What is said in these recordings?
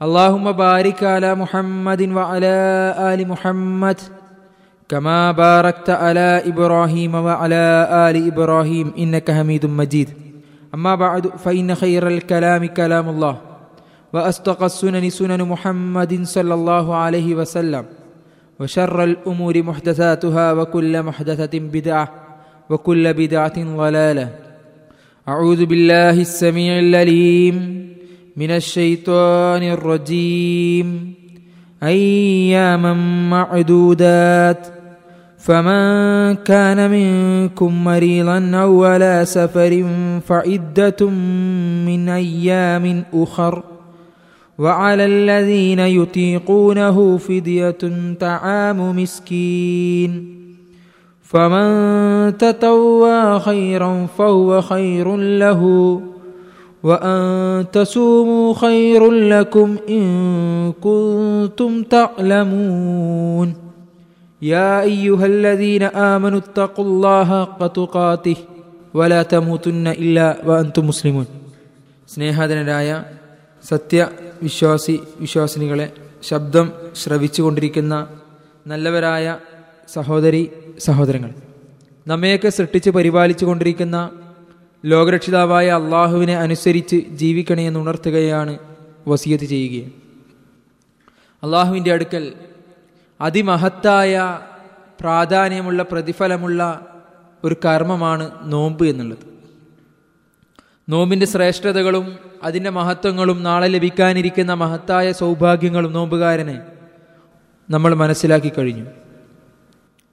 اللهم بارك على محمد وعلى آل محمد كما باركت على إبراهيم وعلى آل إبراهيم إنك حميد مجيد. أما بعد فإن خير الكلام كلام الله وأصدق السنن سنن محمد صلى الله عليه وسلم وشر الأمور محدثاتها وكل محدثة بدعة وكل بدعة ضلالة. أعوذ بالله السميع العليم. من الشيطان الرجيم. أياما معدودات. فمن كان منكم مريضا أو على سفر فعدة من أيام أخر. وعلى الذين يطيقونه فدية طعام مسكين. فمن تطوى خيرا فهو خير له. وأن تصوموا خير لكم إن كنتم تعلمون يا أيها الذين آمنوا اتقوا الله حق تقاته ولا تموتن إلا وأنتم مسلمون സ്നേഹാദനരായ സത്യവിശ്വാസി വിശ്വാസിനികളെ ശബ്ദം ശ്രവിച്ചുകൊണ്ടിരിക്കുന്ന നല്ലവരായ സഹോദരി സഹോദരങ്ങൾ നമ്മയൊക്കെ സൃഷ്ടിച്ച് പരിപാലിച്ചു കൊണ്ടിരിക്കുന്ന ലോകരക്ഷിതാവായ അള്ളാഹുവിനെ അനുസരിച്ച് ജീവിക്കണേ എന്ന് ഉണർത്തുകയാണ് വസീയത്ത് ചെയ്യുക അള്ളാഹുവിന്റെ അടുക്കൽ അതിമഹത്തായ പ്രാധാന്യമുള്ള പ്രതിഫലമുള്ള ഒരു കർമ്മമാണ് നോമ്പ് എന്നുള്ളത്. നോമ്പിന്റെ ശ്രേഷ്ഠതകളും അതിന്റെ മഹത്വങ്ങളും നാളെ ലഭിക്കാനിരിക്കുന്ന മഹത്തായ സൗഭാഗ്യങ്ങളും നോമ്പുകാരനെ നമ്മൾ മനസ്സിലാക്കി കഴിഞ്ഞു.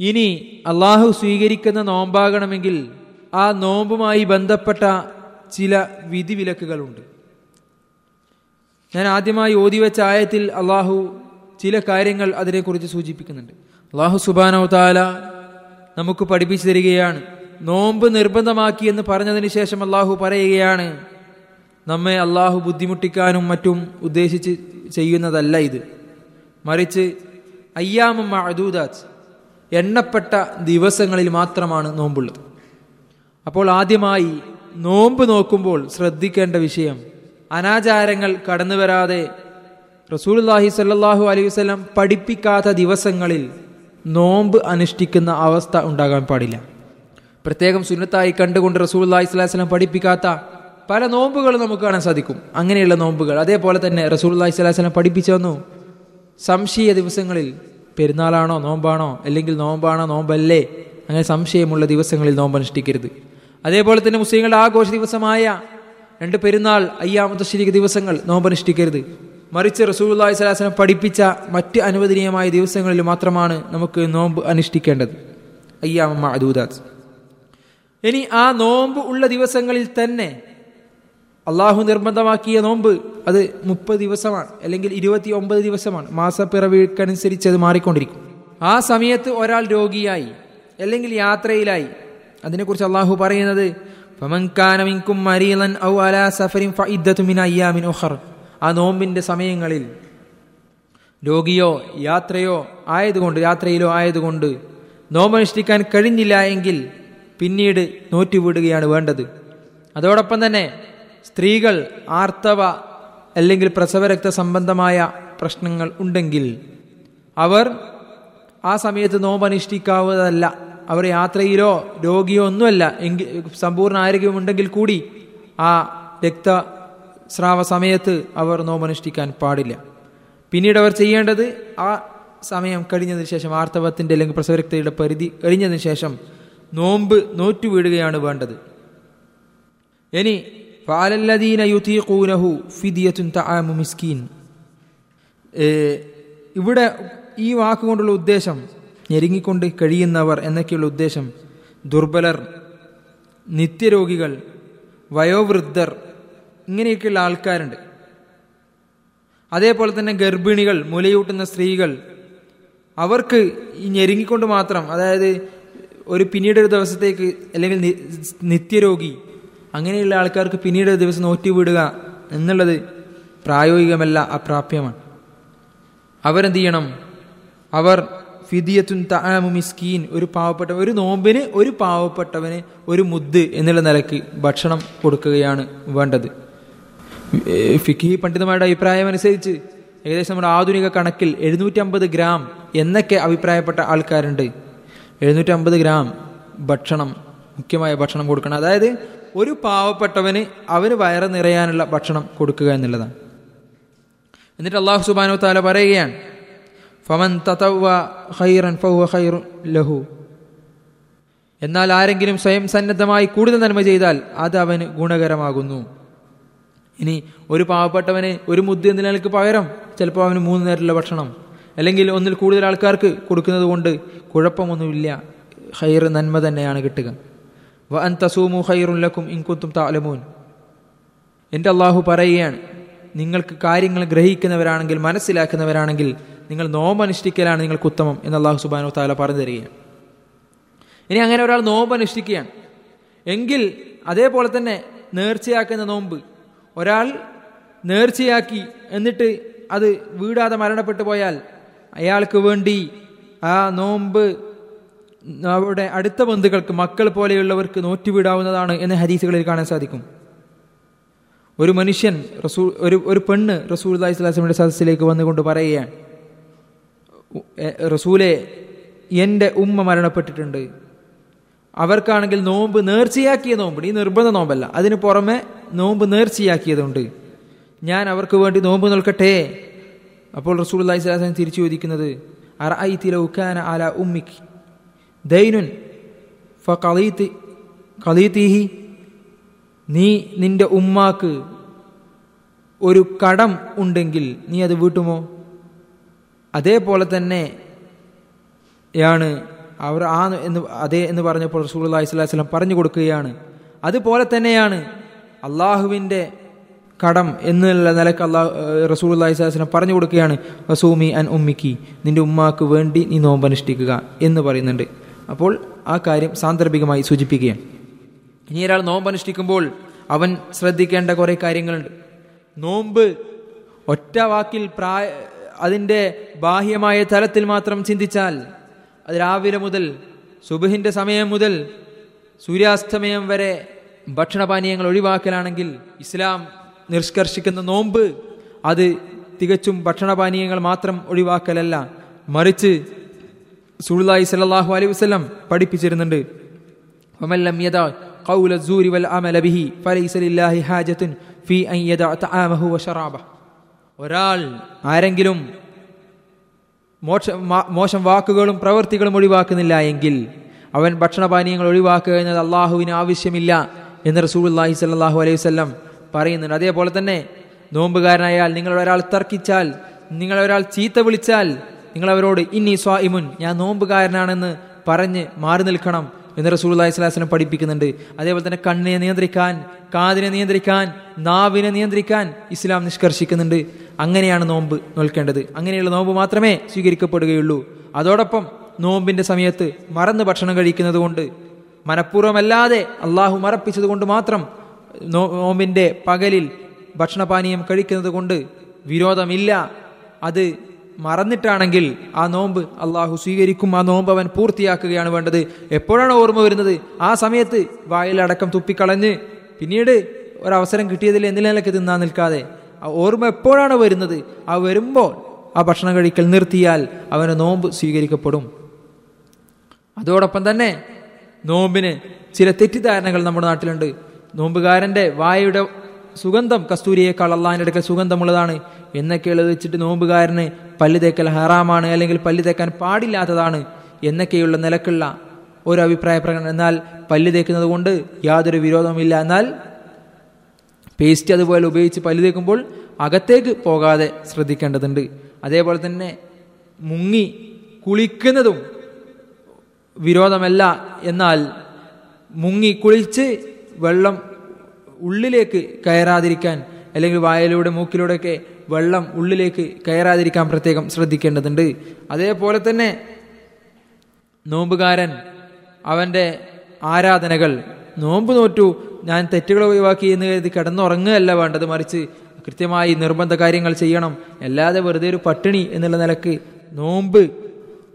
ഇനി അള്ളാഹു സ്വീകരിക്കുന്ന നോമ്പാകണമെങ്കിൽ ആ നോമ്പുമായി ബന്ധപ്പെട്ട ചില വിധിവിലക്കുകളുണ്ട്. ഞാൻ ആദ്യമായി ഓതി വെച്ച ആയത്തിൽ അള്ളാഹു ചില കാര്യങ്ങൾ അതിനെക്കുറിച്ച് സൂചിപ്പിക്കുന്നുണ്ട്. അള്ളാഹു സുബാനോ താല നമുക്ക് പഠിപ്പിച്ചു തരികയാണ്. നോമ്പ് നിർബന്ധമാക്കി എന്ന് പറഞ്ഞതിന് ശേഷം അള്ളാഹു പറയുകയാണ് നമ്മെ അള്ളാഹു ബുദ്ധിമുട്ടിക്കാനും മറ്റും ഉദ്ദേശിച്ച് ചെയ്യുന്നതല്ല ഇത്. മറിച്ച് അയ്യാമ മഅദൂദാത്ത് എണ്ണപ്പെട്ട ദിവസങ്ങളിൽ മാത്രമാണ് നോമ്പുള്ളത്. അപ്പോൾ ആദ്യമായി നോമ്പ് നോക്കുമ്പോൾ ശ്രദ്ധിക്കേണ്ട വിഷയം. അനാചാരങ്ങൾ കടന്നു വരാതെ റസൂൽല്ലാഹി സല്ലാഹു അലൈഹി വസ്ലം പഠിപ്പിക്കാത്ത ദിവസങ്ങളിൽ നോമ്പ് അനുഷ്ഠിക്കുന്ന അവസ്ഥ ഉണ്ടാകാൻ പാടില്ല. പ്രത്യേകം സുന്നത്തായി കണ്ടുകൊണ്ട് റസൂൽല്ലാഹി സ്വലാഹി സ്വലം പഠിപ്പിക്കാത്ത പല നോമ്പുകളും നമുക്ക് കാണാൻ സാധിക്കും. അങ്ങനെയുള്ള നോമ്പുകൾ. അതേപോലെ തന്നെ റസൂൽല്ലാഹി സ്വലാഹി സ്വലം പഠിപ്പിച്ചു വന്നു സംശയ ദിവസങ്ങളിൽ പെരുന്നാളാണോ നോമ്പാണോ? അല്ലെങ്കിൽ നോമ്പാണോ നോമ്പല്ലേ? അങ്ങനെ സംശയമുള്ള ദിവസങ്ങളിൽ നോമ്പ് അനുഷ്ഠിക്കരുത് അതേപോലെ തന്നെ മുസ്ലിങ്ങളുടെ ആഘോഷ ദിവസമായ രണ്ട് പെരുന്നാൾ അയ്യാമത്തെ ശരിക്ക് ദിവസങ്ങൾ നോമ്പ് അനുഷ്ഠിക്കരുത് മറിച്ച് റസൂല്ലാഹി സ്വലാസ്ലം പഠിപ്പിച്ച മറ്റ് അനുവദനീയമായ ദിവസങ്ങളിൽ മാത്രമാണ് നമുക്ക് നോമ്പ് അനുഷ്ഠിക്കേണ്ടത്. അയ്യാമ അദൂദാസ് ഇനി ആ നോമ്പ് ഉള്ള ദിവസങ്ങളിൽ തന്നെ അള്ളാഹു നിർബന്ധമാക്കിയ നോമ്പ് അത് മുപ്പത് ദിവസമാണ് അല്ലെങ്കിൽ ഇരുപത്തി ഒമ്പത് ദിവസമാണ്. മാസപ്പിറവിക്കനുസരിച്ച് അത് മാറിക്കൊണ്ടിരിക്കും. ആ സമയത്ത് ഒരാൾ രോഗിയായി അല്ലെങ്കിൽ യാത്രയിലായി അതിനെക്കുറിച്ച് അള്ളാഹു പറയുന്നത് ആ നോമ്പിന്റെ സമയങ്ങളിൽ രോഗിയോ യാത്രയോ ആയതുകൊണ്ട് യാത്രയിലോ ആയതുകൊണ്ട് നോമ്പനുഷ്ഠിക്കാൻ കഴിഞ്ഞില്ല എങ്കിൽ പിന്നീട് നോറ്റുവിടുകയാണ് വേണ്ടത്. അതോടൊപ്പം തന്നെ സ്ത്രീകൾ ആർത്തവ അല്ലെങ്കിൽ പ്രസവരക്ത സംബന്ധമായ പ്രശ്നങ്ങൾ ഉണ്ടെങ്കിൽ അവർ ആ സമയത്ത് നോമ്പനുഷ്ഠിക്കാവുന്നതല്ല. അവർ യാത്രയിലോ രോഗിയോ ഒന്നുമല്ല. എങ്കിൽ സമ്പൂർണ ആരോഗ്യമുണ്ടെങ്കിൽ കൂടി ആ രക്തസ്രാവ സമയത്ത് അവർ നോമനുഷ്ഠിക്കാൻ പാടില്ല. പിന്നീട് അവർ ചെയ്യേണ്ടത് ആ സമയം കഴിഞ്ഞതിന് ശേഷം ആർത്തവത്തിന്റെ അല്ലെങ്കിൽ പ്രസവരക്തയുടെ പരിധി കഴിഞ്ഞതിന് ശേഷം നോമ്പ് നോറ്റു വീടുകയാണ് വേണ്ടത്. ഇനി ഫാലല്ലദീന യുതീഖൂനഹു ഫിദിയത്തുൻ തആമു മിസ്കീൻ. ഇവിടെ ഈ വാക്കുകൊണ്ടുള്ള ഉദ്ദേശം ഞെരുങ്ങിക്കൊണ്ട് കഴിയുന്നവർ എന്നൊക്കെയുള്ള ഉദ്ദേശം. ദുർബലർ നിത്യരോഗികൾ വയോവൃദ്ധർ ഇങ്ങനെയൊക്കെയുള്ള ആൾക്കാരുണ്ട്. അതേപോലെ തന്നെ ഗർഭിണികൾ മുലയൂട്ടുന്ന സ്ത്രീകൾ അവർക്ക് ഈ ഞെരുങ്ങിക്കൊണ്ട് മാത്രം അതായത് ഒരു പിന്നീട് ഒരു ദിവസത്തേക്ക് അല്ലെങ്കിൽ നിത്യരോഗി അങ്ങനെയുള്ള ആൾക്കാർക്ക് പിന്നീട് ഒരു ദിവസം നോറ്റി വിടുക എന്നുള്ളത് പ്രായോഗികമല്ല അപ്രാപ്യമാണ്. അവരെന്ത് ചെയ്യണം? അവർ ഫിദിയത്തുൻ താമു മിസ്കീൻ ഒരു പാവപ്പെട്ട ഒരു നോമ്പിന് ഒരു പാവപ്പെട്ടവന് ഒരു മുദ്ദ് എന്നുള്ള നിലയ്ക്ക് ഭക്ഷണം കൊടുക്കുകയാണ് വേണ്ടത്. ഫിഖി പണ്ഡിതന്മാരുടെ അഭിപ്രായം അനുസരിച്ച് ഏകദേശം നമ്മുടെ ആധുനിക കണക്കിൽ എഴുന്നൂറ്റമ്പത് ഗ്രാം എന്നൊക്കെ അഭിപ്രായപ്പെട്ട ആൾക്കാരുണ്ട്. എഴുന്നൂറ്റമ്പത് ഗ്രാം ഭക്ഷണം മുഖ്യമായ ഭക്ഷണം കൊടുക്കണം. അതായത് ഒരു പാവപ്പെട്ടവന് അവന് വയറ് നിറയാനുള്ള ഭക്ഷണം കൊടുക്കുക എന്നുള്ളതാണ്. എന്നിട്ട് അള്ളാഹു സുബാനോ താല പറയുകയാണ് ഫമൻ തതവ ഖൈറൻ ഫഹുവ ഖൈറു ലഹു. എന്നാൽ ആരെങ്കിലും സ്വയം സന്നദ്ധമായി കൂടുതൽ നന്മ ചെയ്താൽ അത് അവന് ഗുണകരമാകുന്നു. ഇനി ഒരു പാവപ്പെട്ടവന് ഒരു മുദ്ദ എന്ന നിലയ്ക്ക് പകരം ചിലപ്പോൾ അവന് മൂന്ന് നേരമുള്ള ഭക്ഷണം. അല്ലെങ്കിൽ ഒന്നിൽ കൂടുതൽ ആൾക്കാർക്ക് കൊടുക്കുന്നത് കൊണ്ട് കുഴപ്പമൊന്നുമില്ല. ഹൈർ നന്മ തന്നെയാണ് കിട്ടുക. വ തസൂമു ഹൈറുല്ലക്കും ഇൻകുത്തും താലമൂൻ എന്റെ അള്ളാഹു പറയുകയാണ് നിങ്ങൾക്ക് കാര്യങ്ങൾ ഗ്രഹിക്കുന്നവരാണെങ്കിൽ മനസ്സിലാക്കുന്നവരാണെങ്കിൽ നിങ്ങൾ നോമ്പനുഷ്ഠിക്കലാണ് നിങ്ങൾക്ക് ഉത്തമം എന്ന് അള്ളാഹു സുബാനു താല പറഞ്ഞു തരികയാണ്. ഇനി അങ്ങനെ ഒരാൾ നോമ്പ് അനുഷ്ഠിക്കുകയാണ് എങ്കിൽ അതേപോലെ തന്നെ നേർച്ചയാക്കുന്ന നോമ്പ് ഒരാൾ നേർച്ചയാക്കി എന്നിട്ട് അത് വീടാതെ മരണപ്പെട്ടു പോയാൽ അയാൾക്ക് വേണ്ടി ആ നോമ്പ് അവിടെ അടുത്ത ബന്ധുക്കൾക്ക് മക്കൾ പോലെയുള്ളവർക്ക് നോറ്റുവിടാവുന്നതാണ് എന്ന് ഹദീസുകളിൽ കാണാൻ സാധിക്കും. ഒരു മനുഷ്യൻ റസൂ ഒരു ഒരു പെണ്ണ് റസൂൽ അള്ളാഹി സ്വലാസ്ലമിയുടെ സദസ്സിലേക്ക് വന്നുകൊണ്ട് പറയുകയാണ് "എ- റസൂലെ എന്റെ ഉമ്മ മരണപ്പെട്ടിട്ടുണ്ട്. അവർക്കാണെങ്കിൽ നോമ്പ് നേർച്ചയാക്കിയ നോമ്പ് ഈ നിർബന്ധ നോമ്പല്ല. അതിന് പുറമെ നോമ്പ് നേർച്ചയാക്കിയതുണ്ട്. ഞാൻ അവർക്ക് വേണ്ടി നോമ്പ് നിൽക്കട്ടെ. അപ്പോൾ റസൂൽ അള്ളഹി സ്വലാസൻ തിരിച്ചു ചോദിക്കുന്നത് അറഅയ്തി ലൗ കാന അല ഉമ്മിക്ക് ദൈനുൻ ഫഖളീതി കളീത്തീഹി നീ നിന്റെ ഉമ്മാക്ക് ഒരു കടം ഉണ്ടെങ്കിൽ നീ അത് വീട്ടുമോ? അതേപോലെ തന്നെ യാണ് അവർ ആ എന്ന് അതേ എന്ന് പറഞ്ഞപ്പോൾ സ്വലാഹി സ്വലം പറഞ്ഞു കൊടുക്കുകയാണ്. അതുപോലെ തന്നെയാണ് അള്ളാഹുവിന്റെ കടം എന്നുള്ള നിലയ്ക്ക് അള്ളാഹു റസൂൽ അള്ളാഹി സ്വലം പറഞ്ഞു കൊടുക്കുകയാണ്. വസൂമി അൻ ഉമ്മിക്ക് നിന്റെ ഉമ്മാക്ക് വേണ്ടി നീ നോമ്പനുഷ്ഠിക്കുക എന്ന് പറയുന്നുണ്ട്. അപ്പോൾ ആ കാര്യം സാന്ദർഭികമായി സൂചിപ്പിക്കുകയാണ്. ഇനി ഒരാൾ നോമ്പനുഷ്ഠിക്കുമ്പോൾ അവൻ ശ്രദ്ധിക്കേണ്ട കുറേ കാര്യങ്ങളുണ്ട്. നോമ്പ് ഒറ്റ വാക്കിൽ പ്രായ അതിൻ്റെ ബാഹ്യമായ തലത്തിൽ മാത്രം ചിന്തിച്ചാൽ അത് രാവിലെ മുതൽ സുബഹിന്റെ സമയം മുതൽ സൂര്യാസ്തമയം വരെ ഭക്ഷണപാനീയങ്ങൾ ഒഴിവാക്കലാണെങ്കിൽ ഇസ്ലാം നിഷ്കർഷിക്കുന്ന നോമ്പ് അത് തികച്ചും ഭക്ഷണപാനീയങ്ങൾ മാത്രം ഒഴിവാക്കലല്ല മറിച്ച് സുല്ലായി സല്ലാഹു അലൈഹി വസ്ലം പഠിപ്പിച്ചിരുന്നുണ്ട് ومن لم يدع قول الزور والعمل به فليس لله حاجة في أن يدع طعامه وشرابه ഒരാൾ ആരെങ്കിലും മോശ മോശം വാക്കുകളും പ്രവൃത്തികളും ഒഴിവാക്കുന്നില്ല എങ്കിൽ അവൻ ഭക്ഷണപാനീയങ്ങൾ ഒഴിവാക്കുക എന്നത് അള്ളാഹുവിന് ആവശ്യമില്ല എന്ന് റസൂലുള്ളാഹി സ്വല്ലല്ലാഹു അലൈഹി വല്ലം പറയുന്നുണ്ട്. അതേപോലെ തന്നെ നോമ്പുകാരനായാൽ നിങ്ങൾ ഒരാൾ തർക്കിച്ചാൽ നിങ്ങൾ ഒരാൾ ചീത്ത വിളിച്ചാൽ നിങ്ങൾ അവരോട് ഇനി ഇമുൻ ഞാൻ നോമ്പുകാരനാണെന്ന് പറഞ്ഞ് മാറി നിൽക്കണം. എന്ന് റസൂൽ വസല്ലം പഠിപ്പിക്കുന്നുണ്ട്. അതേപോലെ തന്നെ കണ്ണിനെ നിയന്ത്രിക്കാൻ കാതിനെ നിയന്ത്രിക്കാൻ നാവിനെ നിയന്ത്രിക്കാൻ ഇസ്ലാം നിഷ്കർഷിക്കുന്നുണ്ട്. അങ്ങനെയാണ് നോമ്പ് നോൽക്കേണ്ടത്. അങ്ങനെയുള്ള നോമ്പ് മാത്രമേ സ്വീകരിക്കപ്പെടുകയുള്ളൂ. അതോടൊപ്പം നോമ്പിന്റെ സമയത്ത് മറന്ന് ഭക്ഷണം കഴിക്കുന്നത് കൊണ്ട് മനഃപൂർവമല്ലാതെ അള്ളാഹു മറപ്പിച്ചത് കൊണ്ട് മാത്രം നോമ്പിന്റെ പകലിൽ ഭക്ഷണപാനീയം കഴിക്കുന്നത് കൊണ്ട് വിരോധമില്ല. അത് മറന്നിട്ടാണെങ്കിൽ ആ നോമ്പ് അള്ളാഹു സ്വീകരിക്കും. ആ നോമ്പ് അവൻ പൂർത്തിയാക്കുകയാണ് വേണ്ടത്. എപ്പോഴാണ് ഓർമ്മ വരുന്നത്? ആ സമയത്ത് വായിലടക്കം തുപ്പിക്കളഞ്ഞ് പിന്നീട് ഒരവസരം കിട്ടിയതിൽ എന്തിലേക്ക് തിന്നാൻ നിൽക്കാതെ? ആ ഓർമ്മ എപ്പോഴാണ് വരുന്നത്? ആ വരുമ്പോൾ ആ ഭക്ഷണം കഴിക്കൽ നിർത്തിയാൽ അവന് നോമ്പ് സ്വീകരിക്കപ്പെടും. അതോടൊപ്പം തന്നെ നോമ്പിന് ചില തെറ്റിദ്ധാരണകൾ നമ്മുടെ നാട്ടിലുണ്ട്. നോമ്പുകാരന്റെ വായയുടെ സുഗന്ധം കസ്തൂരിയേക്കാൾ അള്ളാഹിന്റെ അടുക്കൽ സുഗന്ധമുള്ളതാണ്. എന്നൊക്കെ വെച്ചിട്ട് നോമ്പുകാരന് പല്ല് തേക്കൽ ഹറാമാണ് അല്ലെങ്കിൽ പല്ല് തേക്കാൻ പാടില്ലാത്തതാണ് എന്നൊക്കെയുള്ള നിലക്കുള്ള ഒരു അഭിപ്രായ പ്രകടനം. എന്നാൽ പല്ല് തേക്കുന്നത് കൊണ്ട് യാതൊരു വിരോധമില്ല എന്നാൽ പേസ്റ്റ് അതുപോലെ ഉപയോഗിച്ച് പല്ല് തേക്കുമ്പോൾ അകത്തേക്ക് പോകാതെ ശ്രദ്ധിക്കേണ്ടതുണ്ട്. അതേപോലെ തന്നെ മുങ്ങി കുളിക്കുന്നതും വിരോധമല്ല. എന്നാൽ മുങ്ങി കുളിച്ച് വെള്ളം ഉള്ളിലേക്ക് കയറാതിരിക്കാൻ അല്ലെങ്കിൽ വായലൂടെ മൂക്കിലൂടെയൊക്കെ വെള്ളം ഉള്ളിലേക്ക് കയറാതിരിക്കാൻ പ്രത്യേകം ശ്രദ്ധിക്കേണ്ടതുണ്ട്. അതേപോലെ തന്നെ നോമ്പുകാരൻ അവന്റെ ആരാധനകൾ നോമ്പ് നോറ്റു ഞാൻ തെറ്റുകൾ ഒഴിവാക്കി എന്ന് കരുതി കിടന്നുറങ്ങുകയല്ല വേണ്ടത് മറിച്ച് കൃത്യമായി നിർബന്ധ കാര്യങ്ങൾ ചെയ്യണം. അല്ലാതെ വെറുതെ ഒരു പട്ടിണി എന്നുള്ള നിലയ്ക്ക് നോമ്പ്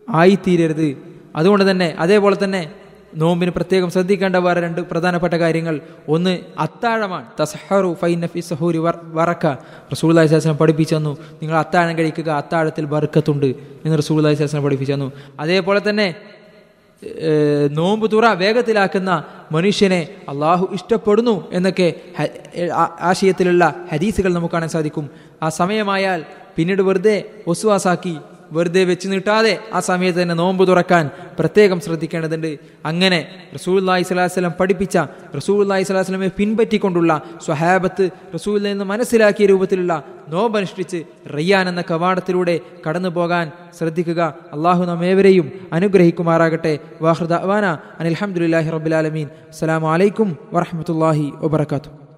ആയിത്തീരരുത്. അതുകൊണ്ട് തന്നെ അതേപോലെ തന്നെ നോമ്പിന് പ്രത്യേകം ശ്രദ്ധിക്കേണ്ട വേറെ രണ്ട് പ്രധാനപ്പെട്ട കാര്യങ്ങൾ. ഒന്ന് അത്താഴമാണ്. തസഹറു ഫൈനഫി സഹൂരി വറക്ക. റസൂൽ ശാസനം പഠിപ്പിച്ചു തന്നു നിങ്ങൾ അത്താഴം കഴിക്കുക അത്താഴത്തിൽ ബർക്കത്തുണ്ട് എന്ന് റസൂൽ ശാസനം പഠിപ്പിച്ചു തന്നു അതേപോലെ തന്നെ നോമ്പ് തുറ വേഗത്തിലാക്കുന്ന മനുഷ്യനെ അള്ളാഹു ഇഷ്ടപ്പെടുന്നു എന്നൊക്കെ ആശയത്തിലുള്ള ഹദീസുകൾ നമുക്ക് കാണാൻ സാധിക്കും. ആ സമയമായാൽ പിന്നീട് വെറുതെ ഒസുവാസാക്കി വെറുതെ വെച്ച് നീട്ടാതെ ആ സമയത്ത് തന്നെ നോമ്പ് തുറക്കാൻ പ്രത്യേകം ശ്രദ്ധിക്കേണ്ടതുണ്ട്. അങ്ങനെ റസൂല്ലാഹി സ്വലാസ്ലം പഠിപ്പിച്ച റസൂല്ലാഹി സ്വലാസ്ലമെ പിൻപറ്റിക്കൊണ്ടുള്ള സ്വഹാബത്ത് റസൂലിൽ നിന്ന് മനസ്സിലാക്കിയ രൂപത്തിലുള്ള നോമ്പനുഷ്ഠിച്ച് റയ്യാൻ എന്ന കവാടത്തിലൂടെ കടന്നു പോകാൻ ശ്രദ്ധിക്കുക. അള്ളാഹു നമ്മേവരെയും അനുഗ്രഹിക്കുമാറാകട്ടെ. വാഹൃദ അവാന അനിൽഹമുല്ലാഹി റബുലാലമീൻ അസ്സലാമലൈക്കും വറഹമത്തല്ലാഹി വബർക്കാത്തു